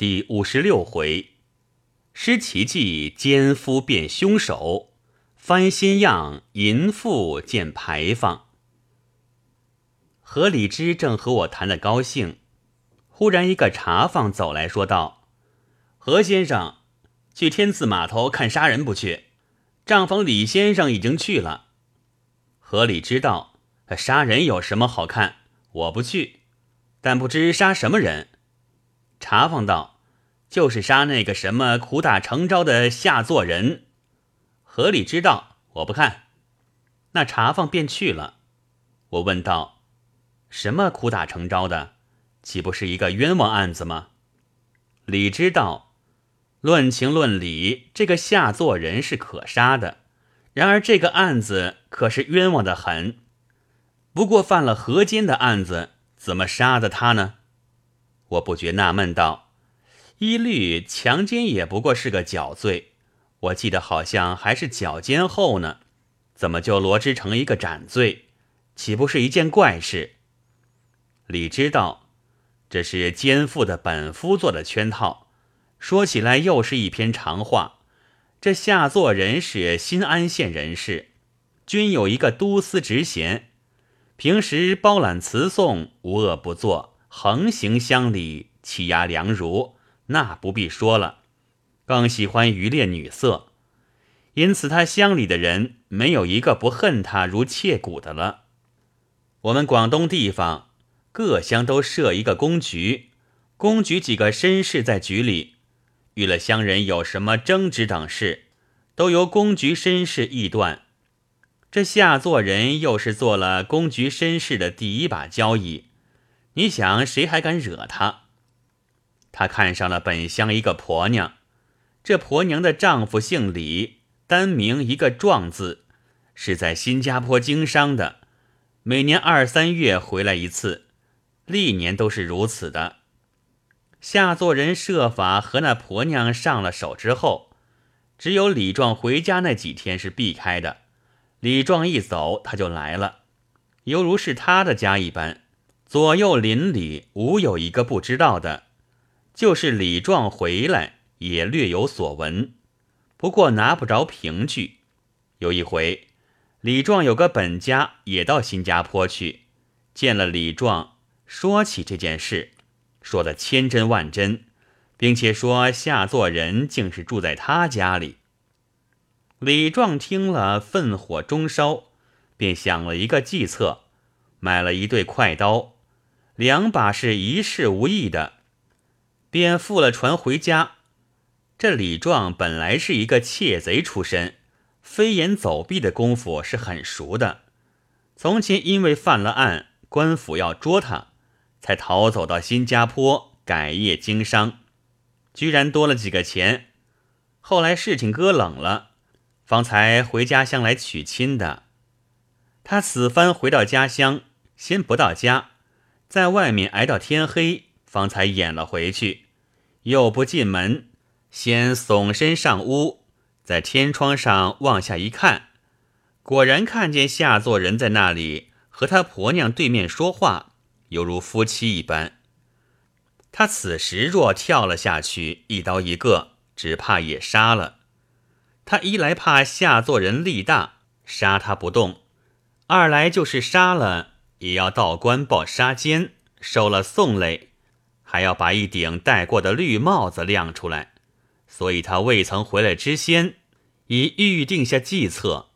第五十六回，施奇计奸夫变凶手，翻新样淫妇见牌坊。何礼之正和我谈得高兴，忽然一个茶坊走来说道：“何先生，去天字码头看杀人不去？账房李先生已经去了。”何礼知道杀人有什么好看，我不去，但不知杀什么人。茶房道：“就是杀那个什么苦打成招的下作人。”何里知道？我不看。那茶坊便去了。我问道：“什么苦打成招的？岂不是一个冤枉案子吗？”李知道：“论情论理，这个下作人是可杀的。然而这个案子可是冤枉的很。不过犯了河奸的案子，怎么杀的他呢？”我不觉纳闷道：“一律强奸也不过是个绞罪，我记得好像还是绞奸后呢，怎么就罗织成一个斩罪？岂不是一件怪事？”李知道，这是奸妇的本夫做的圈套。说起来又是一篇长话。这下作人是新安县人士，均有一个都司职衔，平时包揽词颂，无恶不作。横行乡里，欺压良儒，那不必说了。更喜欢渔猎女色，因此他乡里的人没有一个不恨他如切骨的了。我们广东地方各乡都设一个公局，公局几个绅士在局里，遇了乡人有什么争执等事，都由公局绅士议断。这下作人又是做了公局绅士的第一把交椅。你想谁还敢惹他？他看上了本乡一个婆娘，这婆娘的丈夫姓李，单名一个壮字，是在新加坡经商的，每年二三月回来一次，历年都是如此的。下作人设法和那婆娘上了手之后，只有李壮回家那几天是避开的。李壮一走，他就来了，犹如是他的家一般。左右邻里无有一个不知道的，就是李壮回来也略有所闻，不过拿不着凭据。有一回，李壮有个本家也到新加坡去，见了李壮，说起这件事，说的千真万真，并且说下作人竟是住在他家里。李壮听了，愤火中烧，便想了一个计策，买了一对快刀。两把是一事无益的，便付了船回家。这李壮本来是一个窃贼出身，飞檐走壁的功夫是很熟的。从前因为犯了案，官府要捉他，才逃走到新加坡改业经商，居然多了几个钱。后来事情搁冷了，方才回家乡来娶亲的。他此番回到家乡，先不到家。在外面挨到天黑，方才掩了回去，又不进门，先耸身上屋，在天窗上往下一看，果然看见下作人在那里和他婆娘对面说话，犹如夫妻一般。他此时若跳了下去，一刀一个，只怕也杀了他。一来怕下作人力大，杀他不动；二来就是杀了。也要道官报杀奸，受了宋累，还要把一顶戴过的绿帽子亮出来。所以他未曾回来之先，已预定下计策。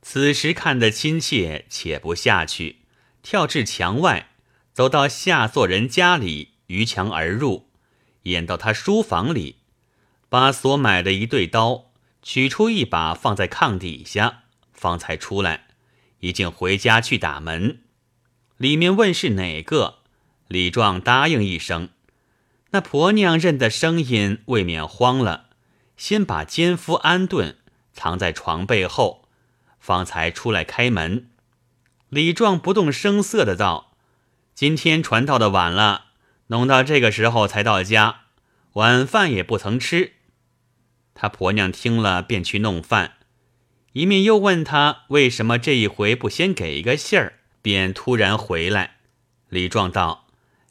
此时看得亲切，且不下去，跳至墙外，走到下作人家里，逾墙而入，演到他书房里，把所买的一对刀取出一把，放在炕底下，方才出来。已经回家去打门，里面问是哪个，李壮答应一声。那婆娘认得声音，未免慌了，先把奸夫安顿，藏在床背后，方才出来开门。李壮不动声色的道：“今天传道的晚了，弄到这个时候才到家，晚饭也不曾吃。”他婆娘听了，便去弄饭。一面又问他为什么这一回不先给一个信儿，便突然回来。李壮道：“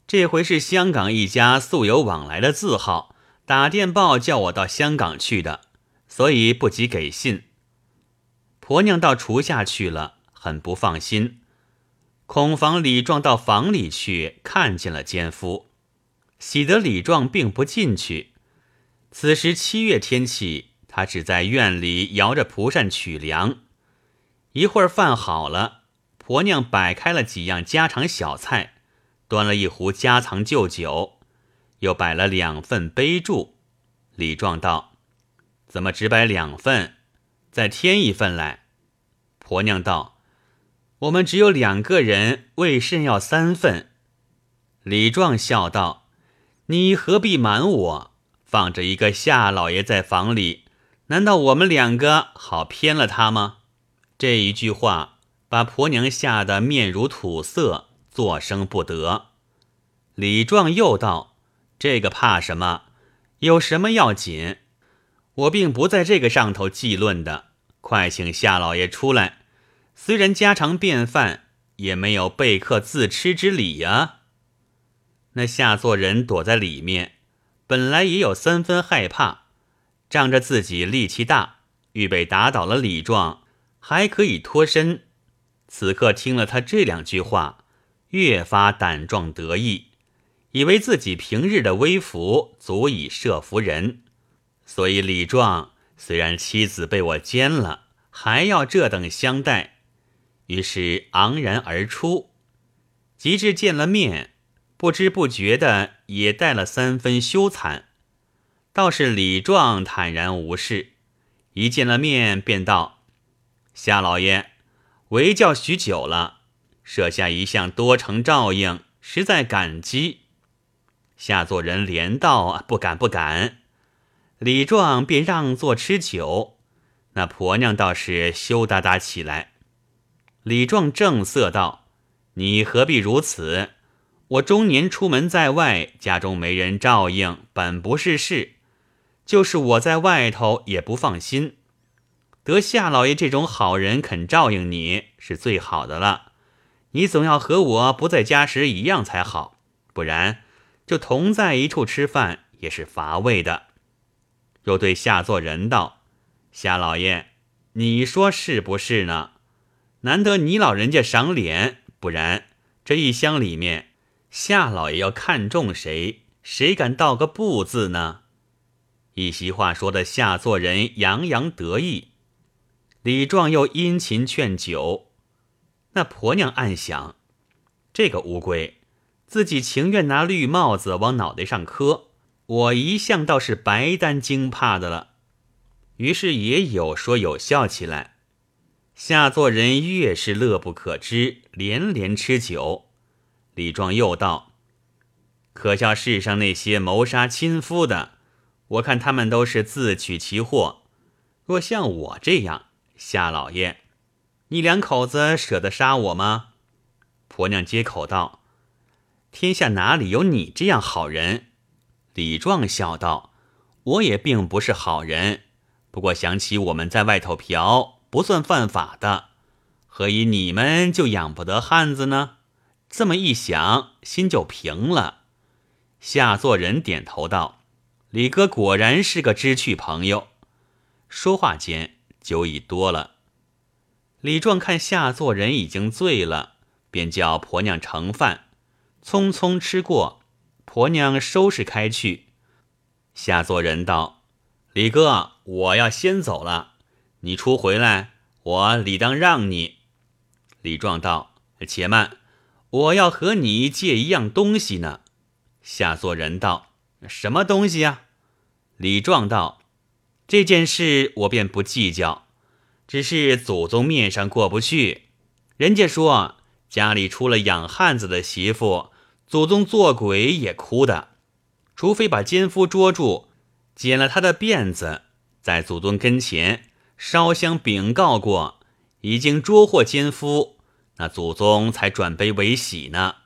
这回是香港一家素有往来的字号打电报叫我到香港去的，所以不及给信。婆娘到厨下去了，很不放心，恐防李壮到房里去看见了奸夫，喜得李壮并不进去。此时七月天气，他只在院里摇着蒲扇取凉。一会儿饭好了，婆娘摆开了几样家常小菜，端了一壶家藏旧酒，又摆了两份杯箸。李壮道：“怎么只摆两份？再添一份来。”婆娘道：“我们只有两个人，为甚要三份？”李壮笑道：“你何必瞒我？”放着一个夏老爷在房里，难道我们两个好偏了他吗？这一句话把婆娘吓得面如土色，作声不得。李壮又道：“这个怕什么？有什么要紧？我并不在这个上头议论的。快请夏老爷出来。虽然家常便饭，也没有备客自吃之理呀。”那夏作人躲在里面。本来也有三分害怕，仗着自己力气大，预备打倒了李壮，还可以脱身。此刻听了他这两句话，越发胆壮得意，以为自己平日的威服足以慑服人，所以李壮虽然妻子被我奸了，还要这等相待。于是昂然而出，及至见了面。不知不觉的也带了三分羞惭，倒是李壮坦然无事，一见了面便道：“夏老爷，为教许久了，设下一向多承照应，实在感激。”下作人连道：“不敢不敢。”李壮便让座吃酒，那婆娘倒是羞答答起来。李壮正色道：“你何必如此？”我中年出门在外，家中没人照应，本不是事。就是我在外头也不放心。得夏老爷这种好人肯照应你，是最好的了。你总要和我不在家时一样才好，不然就同在一处吃饭也是乏味的。又对夏作人道：“夏老爷，你说是不是呢？难得你老人家赏脸，不然这一箱里面。”夏老爷要看中谁，谁敢道个不字呢？一席话说的夏作人洋洋得意，李壮又殷勤劝酒。那婆娘暗想：这个乌龟，自己情愿拿绿帽子往脑袋上磕，我一向倒是白担惊怕的了。于是也有说有笑起来。下作人越是乐不可支，连连吃酒。李壮又道：“可笑世上那些谋杀亲夫的，我看他们都是自取其祸。若像我这样，夏老爷，你两口子舍得杀我吗？”婆娘接口道：“天下哪里有你这样好人？”李壮笑道：“我也并不是好人，不过想起我们在外头嫖不算犯法的，何以你们就养不得汉子呢？”这么一想，心就平了。夏作人点头道：“李哥果然是个知趣朋友。”说话间，酒已多了。李壮看下座人已经醉了，便叫婆娘盛饭，匆匆吃过。婆娘收拾开去。下座人道：“李哥，我要先走了，你初回来，我理当让你。”李壮道：“且慢。”我要和你借一样东西呢。夏作人道：“什么东西呀？”李壮道：“这件事我便不计较，只是祖宗面上过不去。人家说家里出了养汉子的媳妇，祖宗做鬼也哭的，除非把奸夫捉住，剪了他的辫子，在祖宗跟前烧香禀告过，已经捉获奸夫。”那祖宗才转悲为喜呢。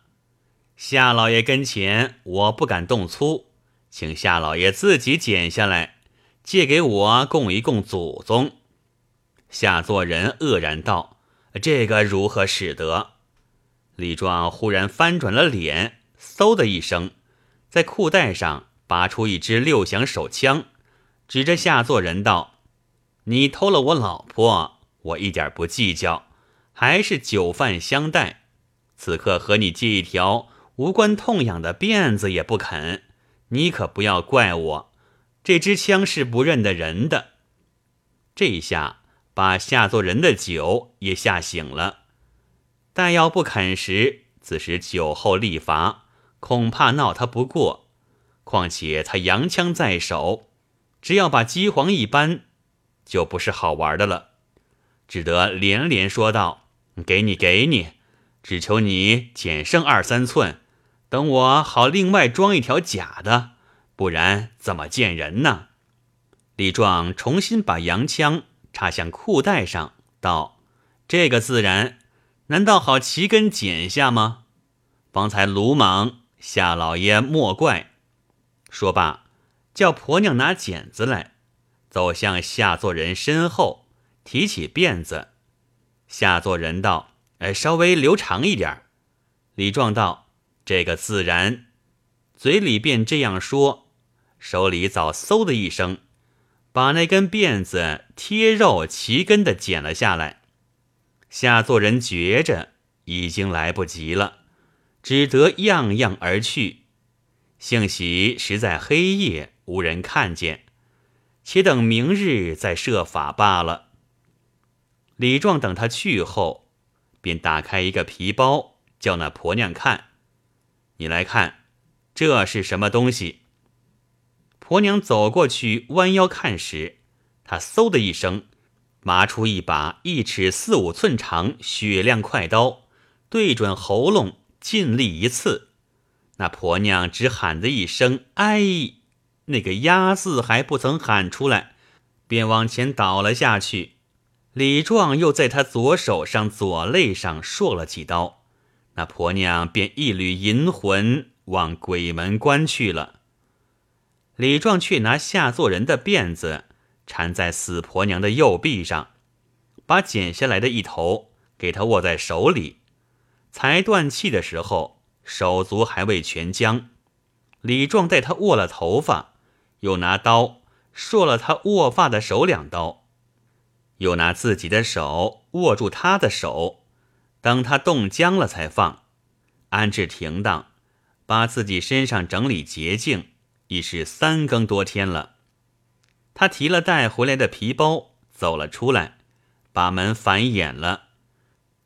夏老爷跟前，我不敢动粗，请夏老爷自己剪下来，借给我供一供祖宗。夏作人愕然道：“这个如何使得？”李壮忽然翻转了脸，嗖的一声，在裤带上拔出一支六响手枪，指着下座人道：“你偷了我老婆，我一点不计较，还是酒饭相待。此刻和你借一条无关痛痒的辫子也不肯，你可不要怪我。这支枪是不认得人的。”这一下把下作人的酒也吓醒了。但要不肯时，自是酒后立罚，恐怕闹他不过。况且他洋枪在手，只要把机簧一扳，就不是好玩的了。只得连连说道：“给你，给你，只求你减剩二三寸，等我好另外装一条假的，不然怎么见人呢？”李壮重新把洋枪插向裤带上，道：“这个自然。”难道好齐根剪下吗？方才鲁莽，夏老爷莫怪。说罢，叫婆娘拿剪子来，走向下座人身后，提起辫子。下座人道：“哎，稍微留长一点。”李壮道：“这个自然。”嘴里便这样说，手里早嗖的一声，把那根辫子贴肉齐根的剪了下来。下座人觉着已经来不及了，只得样样而去。幸喜实在黑夜，无人看见，且等明日再设法罢了。李壮等他去后，便打开一个皮包，叫那婆娘看：“你来看，这是什么东西？”婆娘走过去，弯腰看时，他嗖的一声。拿出一把一尺四五寸长雪亮快刀，对准喉咙，尽力一刺。那婆娘只喊的一声“哎”，那个“呀”字还不曾喊出来，便往前倒了下去。李壮又在他左手上、左肋上硕了几刀，那婆娘便一缕银魂往鬼门关去了。李壮却拿下座人的辫子。缠在死婆娘的右臂上，把剪下来的一头给她握在手里。才断气的时候，手足还未全僵。李壮带他握了头发，又拿刀硕了他握发的手两刀，又拿自己的手握住他的手，等他冻僵了才放，安置停当，把自己身上整理洁净，已是三更多天了。他提了带回来的皮包，走了出来，把门反掩了，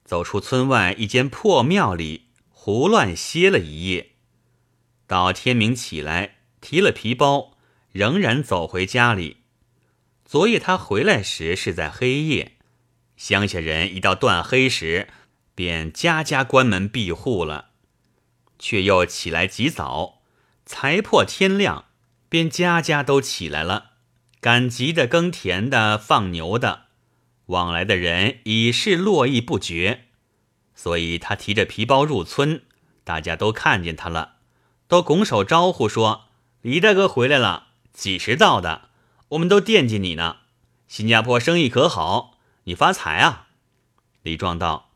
走出村外一间破庙里，胡乱歇了一夜。到天明起来，提了皮包，仍然走回家里。昨夜他回来时是在黑夜，乡下人一到断黑时，便家家关门闭户了，却又起来极早，才破天亮，便家家都起来了。赶集的、耕田的、放牛的，往来的人已是络绎不绝，所以他提着皮包入村，大家都看见他了，都拱手招呼说：“李大哥回来了，几时到的？我们都惦记你呢。新加坡生意可好？你发财啊？”李壮道：“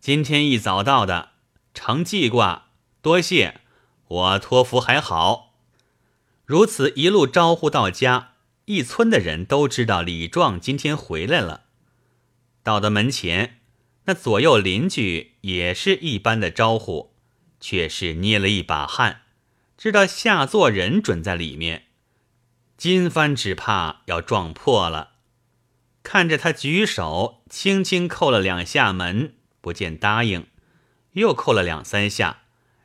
今天一早到的，承记挂，多谢。我托福还好。”如此一路招呼到家。一村的人都知道李壮今天回来了。到的门前，那左右邻居也是一般的招呼，却是捏了一把汗，知道下座人准在里面。金帆只怕要撞破了。看着他举手，轻轻叩了两下门，不见答应，又叩了两三下，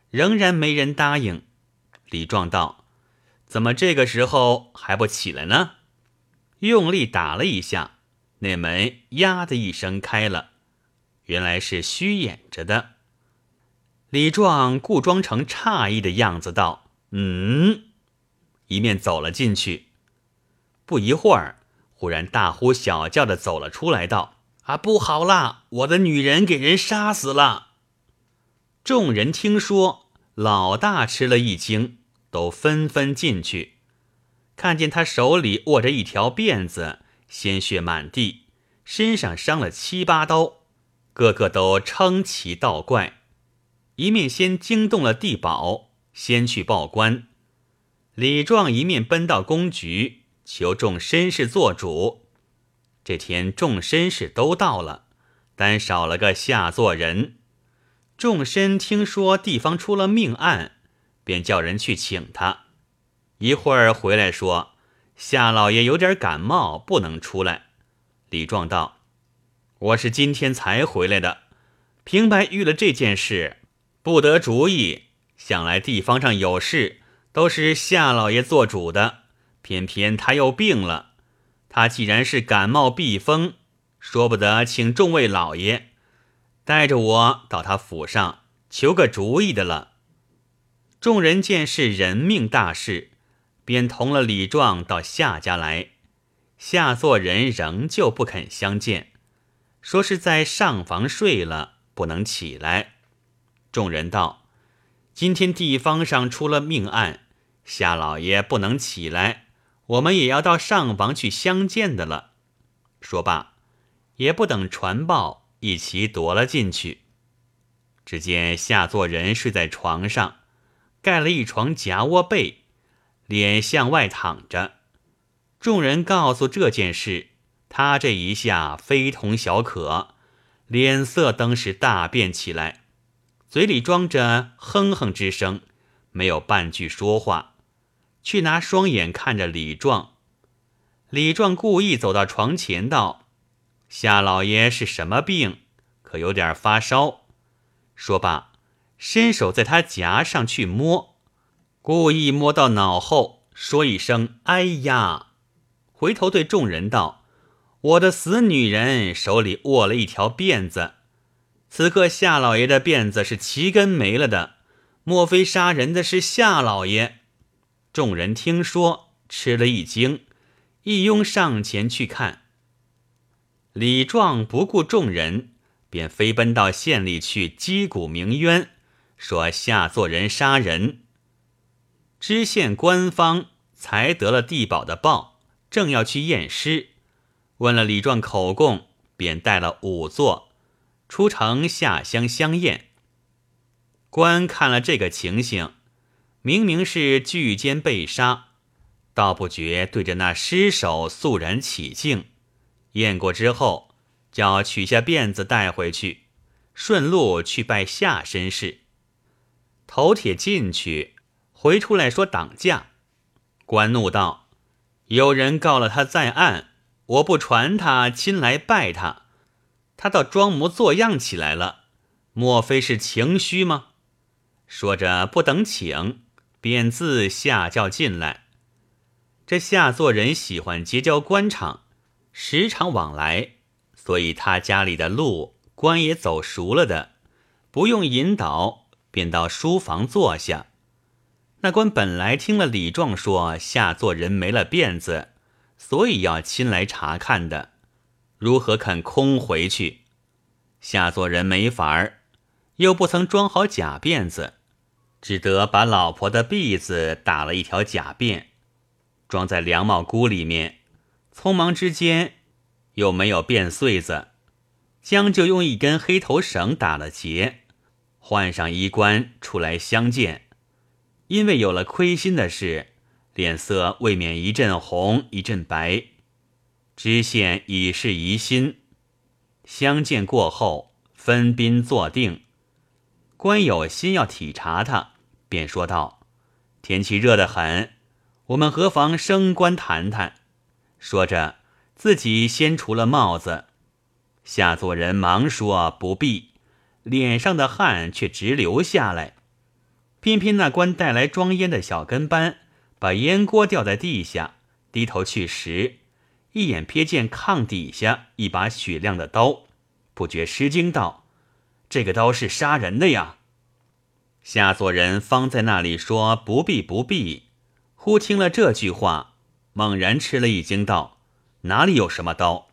仍然没人答应。李壮道。怎么这个时候还不起来呢？用力打了一下，那门“呀”的一声开了，原来是虚掩着的。李壮故装成诧异的样子道：“嗯。”一面走了进去。不一会儿，忽然大呼小叫的走了出来，道：“啊，不好啦！我的女人给人杀死了！”众人听说，老大吃了一惊。都纷纷进去，看见他手里握着一条辫子，鲜血满地，身上伤了七八刀，个个都称奇道怪。一面先惊动了地保，先去报官。李壮一面奔到公局，求众绅士做主。这天众绅士都到了，但少了个下作人。众绅听说地方出了命案，便叫人去请他。一会儿回来说，夏老爷有点感冒，不能出来。李壮道：“我是今天才回来的，平白遇了这件事，不得主意。想来地方上有事。”都是夏老爷做主的，偏偏他又病了。他既然是感冒避风，说不得请众位老爷带着我到他府上求个主意的了。众人见是人命大事，便同了李壮到夏家来。夏作人仍旧不肯相见，说是在上房睡了，不能起来。众人道。今天地方上出了命案，夏老爷不能起来，我们也要到上房去相见的了。说罢，也不等传报，一齐踱了进去。只见夏作人睡在床上，盖了一床夹窝被，脸向外躺着。众人告诉这件事，他这一下非同小可，脸色登时大变起来。嘴里装着哼哼之声，没有半句说话，去拿双眼看着李壮。李壮故意走到床前道：“夏老爷是什么病？可有点发烧。”说罢，伸手在他颊上去摸，故意摸到脑后，说一声“哎呀”，回头对众人道：“我的死女人手里握了一条辫子。”此刻夏老爷的辫子是齐根没了的，莫非杀人的是夏老爷？众人听说，吃了一惊，一拥上前去看。李壮不顾众人，便飞奔到县里去击鼓鸣冤，说下作人杀人。知县官方才得了地保的报，正要去验尸，问了李壮口供，便带了仵作。出城下乡相验，官看了这个情形，明明是巨奸被杀，倒不觉对着那尸首肃然起敬。验过之后，叫取下辫子带回去，顺路去拜夏绅士。头铁进去，回出来说挡驾。官怒道：“有人告了他在案，我不传他亲来拜他。”他倒装模作样起来了，莫非是情绪吗？说着不等请，便自下轿进来。这下作人喜欢结交官场，时常往来，所以他家里的路官也走熟了的，不用引导，便到书房坐下。那官本来听了李壮说下作人没了辫子，所以要亲来查看的。如何肯空回去？下作人没法儿，又不曾装好假辫子，只得把老婆的篦子打了一条假辫，装在凉帽箍里面。匆忙之间，又没有变穗子，将就用一根黑头绳打了结，换上衣冠出来相见。因为有了亏心的事，脸色未免一阵红一阵白。知县已是疑心，相见过后分宾坐定。官有心要体察他，便说道：“天气热得很，我们何妨升官谈谈？”说着，自己先除了帽子。下作人忙说不必，脸上的汗却直流下来。偏偏那官带来装烟的小跟班，把烟锅掉在地下，低头去拾。一眼瞥见炕底下一把雪亮的刀，不觉失惊道：“这个刀是杀人的呀！”下作人方在那里说：“不必，不必。”忽听了这句话，猛然吃了一惊，道：“哪里有什么刀？”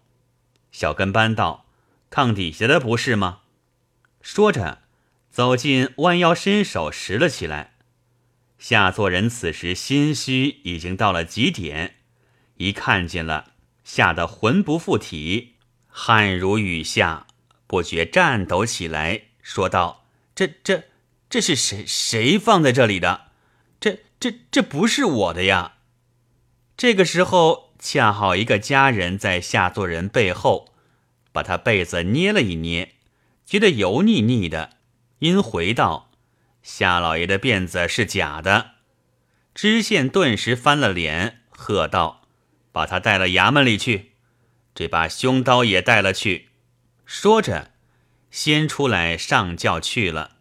小跟班道：“炕底下的不是吗？”说着，走近，弯腰伸手拾了起来。下作人此时心虚已经到了极点，一看见了。吓得魂不附体，汗如雨下，不觉颤抖起来，说道：“这、这、这是谁谁放在这里的？这这这不是我的呀！这个时候，恰好一个家人在下作人背后，把他被子捏了一捏，觉得油腻腻的，因回道：“夏老爷的辫子是假的。”知县顿时翻了脸，喝道：“把他带了衙门里去，这把凶刀也带了去。”说着，先出来上轿去了。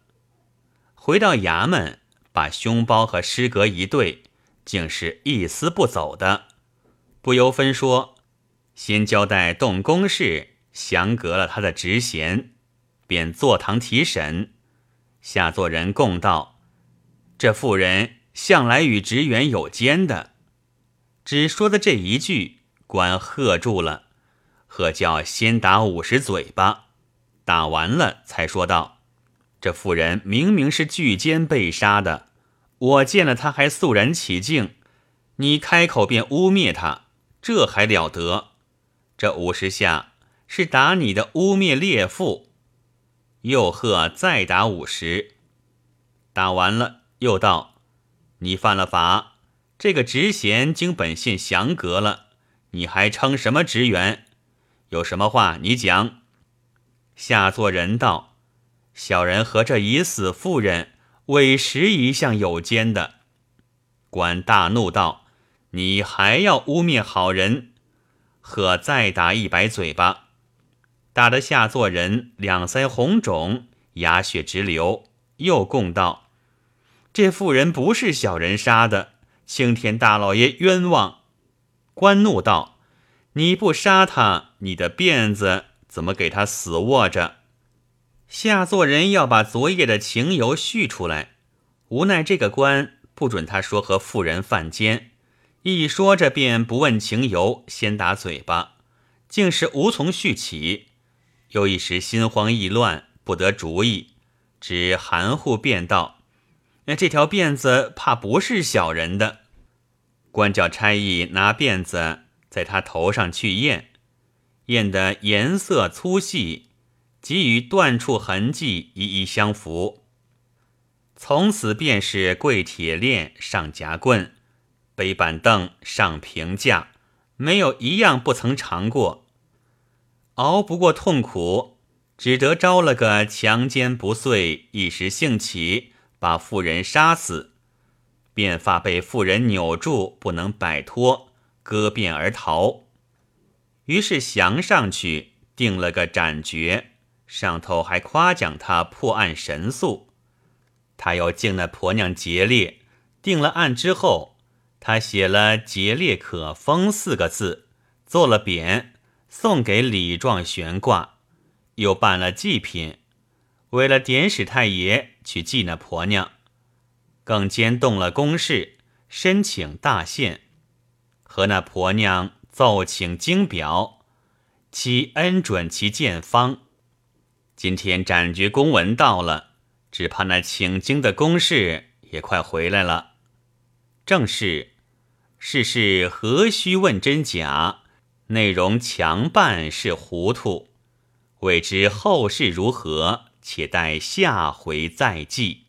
回到衙门，把凶包和诗阁一对，竟是一丝不走的。不由分说，先交代动公事，降革了他的职衔，便坐堂提审。下座人供道：“这妇人向来与职员有奸的。”只说的这一句，官喝住了，喝叫先打五十嘴巴，打完了才说道。这妇人明明是巨奸被杀的，我见了他还肃然起敬，你开口便污蔑他，这还了得？这五十下是打你的污蔑烈妇，又喝再打五十，打完了又道：你犯了法，这个职衔经本县降革了，你还称什么职员？有什么话你讲？下作人道。小人和这已死妇人委实一向有奸的，官大怒道：“你还要污蔑好人？”喝再打一百嘴巴，打得下座人两腮红肿，牙血直流。又供道：“这妇人不是小人杀的，青天大老爷冤枉！”官怒道：“你不杀他，你的辫子怎么给他死握着？”下座人要把昨夜的情由叙出来，无奈这个官不准他说和妇人犯奸，一说着便不问情由，先打嘴巴，竟是无从叙起。又一时心慌意乱，不得主意，只含糊便道：“那这条辫子怕不是小人的。”官叫差役拿辫子在他头上去验，验的颜色粗细。即与断处痕迹一一相符，从此便是跪铁链上夹棍，背板凳上平架，没有一样不曾尝过。熬不过痛苦，只得招了个强奸不遂，一时兴起把妇人杀死，辫发被妇人扭住，不能摆脱，割辫而逃。于是降上去，定了个斩决。上头还夸奖他破案神速，他又敬那婆娘节烈。定了案之后，他写了“节烈可封”四个字，做了匾，送给李壮悬挂。又办了祭品，为了点史太爷去祭那婆娘，更兼动了公事，申请大限，和那婆娘奏请经表，其恩准其见方。今天斩决公文到了，只怕那请经的公事也快回来了。正是世事何须问真假，内容强办是糊涂。未知后事如何，且待下回再记。